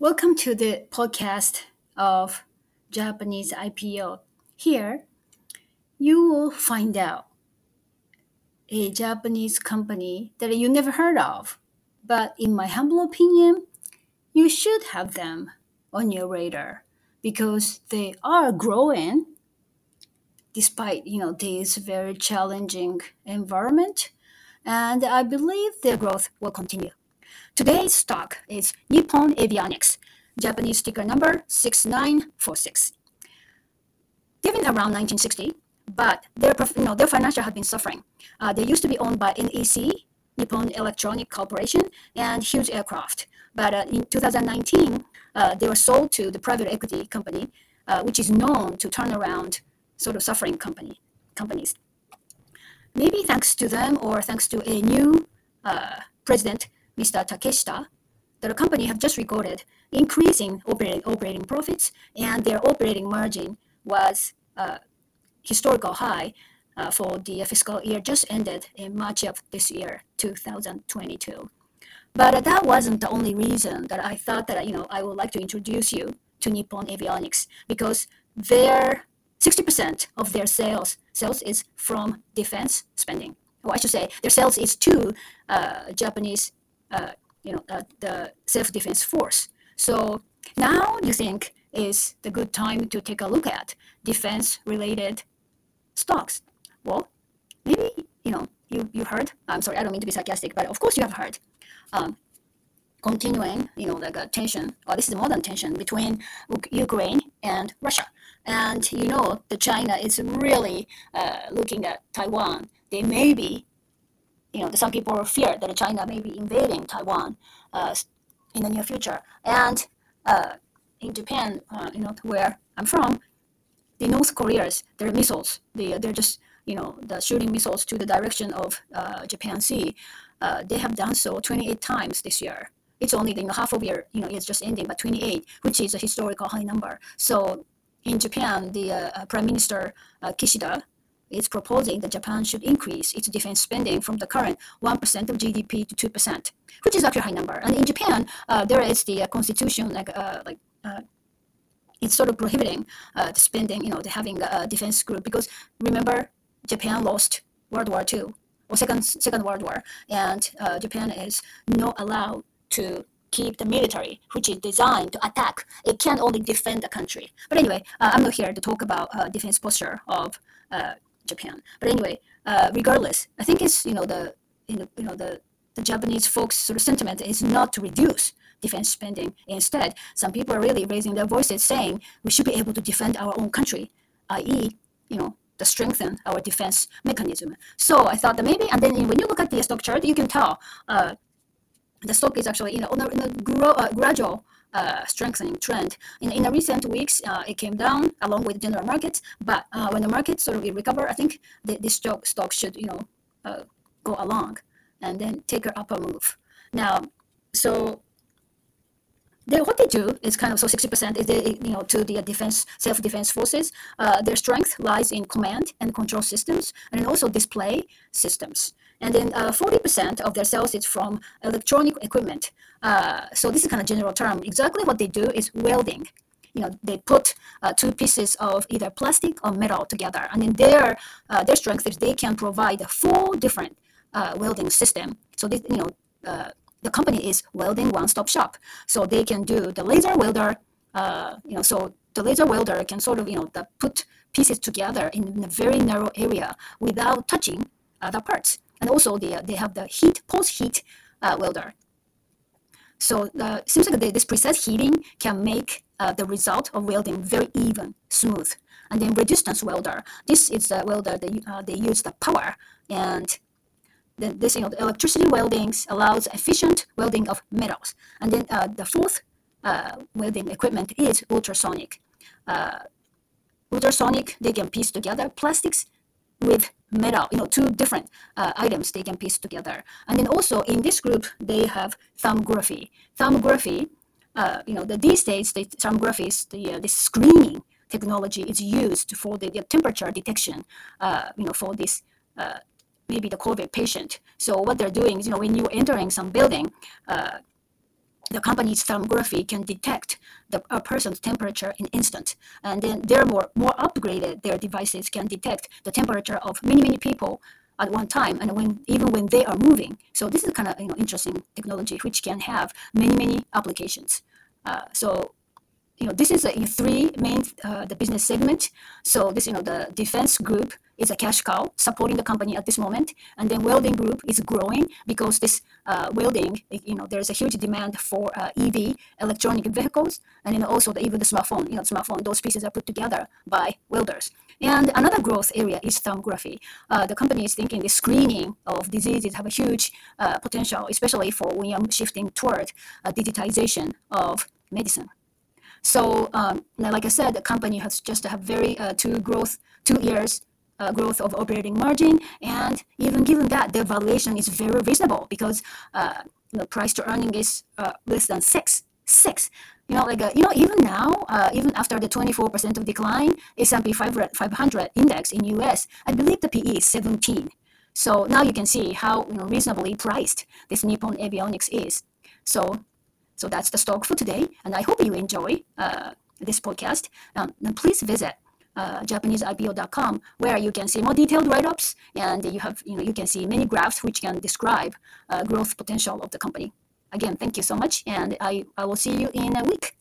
Welcome to the podcast of Japanese IPO. Here, you will find out a Japanese company that you never heard of, but in my humble opinion, you should have them on your radar because they are growing despite you know this very challenging environment and i believe their growth will continue today's stock is nippon avionics japanese ticker number 6946 given around 1960 but their you know, their financial have been suffering. Uh, they used to be owned by nec nippon electronic corporation and hughes aircraft. But uh, in 2019 uh, they were sold to the private equity company uh, which is known to turn around sort of suffering company companies. Maybe thanks to them or thanks to a new uh, president, Mr. Takeshita, the company have just recorded increasing operating, profits and their operating margin was uh, historical high uh, for the fiscal year just ended in March of this year, 2022. But that wasn't the only reason that I thought that you know I would like to introduce you to Nippon Avionics because their 60% of their sales sales is from defense spending. Or I should say, their sales is to uh, Japanese, you know, uh, the self-defense force. So now you think is the good time to take a look at defense-related stocks. Well, maybe you know you you heard. I'm sorry, I don't mean to be sarcastic, but of course you have heard. Um, continuing, you know, like a tension, or this is more than tension between Ukraine and Russia. And you know, the China is really uh, looking at Taiwan. They may be, you know, some people fear that China may be invading Taiwan uh, in the near future. And uh, in Japan, uh, you know, where I'm from, the North Koreans, their missiles, they, they're just, you know, the shooting missiles to the direction of uh, Japan Sea. Uh, they have done so 28 times this year it's only the half of year, you know, it's just ending, but 28, which is a historical high number. So in Japan, the uh, Prime Minister Kishida is proposing that Japan should increase its defense spending from the current 1% of GDP to 2%, which is actually a high number. And in Japan, uh, there is the uh, constitution, like, uh, like it's sort of prohibiting the spending, you know, the having a defense group because remember, Japan lost World War II or second Second World War, and Japan is not allowed to keep the military, which is designed to attack. It can only defend the country. But anyway, uh, I'm not here to talk about uh, defense posture of uh, Japan. But anyway, uh, regardless, I think it's you know the you know, you know the the Japanese folks sort of sentiment is not to reduce defense spending. Instead, some people are really raising their voices saying we should be able to defend our own country, i.e., you know, to strengthen our defense mechanism. So I thought that maybe, and then when you look at the stock chart, you can tell uh, the stock is actually you know in a, in a grow, uh, gradual uh, strengthening trend. In, in the recent weeks, uh, it came down along with general markets. But uh, when the market sort of recover, I think the, this stock, stock should you know uh, go along and then take an upper move. Now, so they, what they do is kind of so 60% is they, you know to the defense self-defense forces. Uh, their strength lies in command and control systems and also display systems. And then uh, 40% of their sales is from electronic equipment. Uh, so this is kind of general term. Exactly what they do is welding. You know, they put uh, two pieces of either plastic or metal together, and then their uh, their strength is they can provide four different uh, welding system. So this, you know, uh, the company is welding one-stop shop. So they can do the laser welder. you know, so the laser welder can sort of you know the, put pieces together in a very narrow area without touching other parts and also they, they have the heat post-heat uh, welder. So uh, it seems like this precise heating can make uh, the result of welding very even, smooth. And then resistance welder. This is the welder uh, they use the power and this you know the electricity welding allows efficient welding of metals. And then uh, the fourth uh, welding equipment is ultrasonic. Uh, ultrasonic they can piece together plastics with metal, you know, two different uh, items they can piece together. And then also in this group, they have thermography. Thermography, uh, you know, the, these days, the thermography is the, uh, the screening technology is used for the, the temperature detection, uh, you know, for this uh, maybe the COVID patient. So what they're doing is, you know, when you're entering some building, uh, the company's thermography can detect the, a person's temperature in instant and then they're more, more upgraded their devices can detect the temperature of many many people at one time and when even when they are moving. So this is kind of you know interesting technology which can have many many applications. Uh, so you know, this is a, three main uh, the business segment. So this, you know, the defense group is a cash cow supporting the company at this moment, and then welding group is growing because this uh, welding, you know, there's a huge demand for uh, EV electronic vehicles, and then also the, even the smartphone, you know, smartphone. Those pieces are put together by welders. And another growth area is thermography. Uh, the company is thinking the screening of diseases have a huge uh, potential, especially for when you're shifting toward uh, digitization of medicine. So, um, like I said, the company has just have very uh, two growth, two years uh, growth of operating margin, and even given that, the valuation is very reasonable because uh, the price to earning is uh, less than six. Six. You know, like uh, you know, even now, uh, even after the 24% of decline, S&P 500 index in US, I believe the PE is 17. So now you can see how you know, reasonably priced this Nippon Avionics is. So so that's the stock for today, and I hope you enjoy uh, this podcast. Um, and please visit uh, JapaneseIPO.com where you can see more detailed write-ups, and you have you know you can see many graphs which can describe uh, growth potential of the company. Again, thank you so much, and I, I will see you in a week.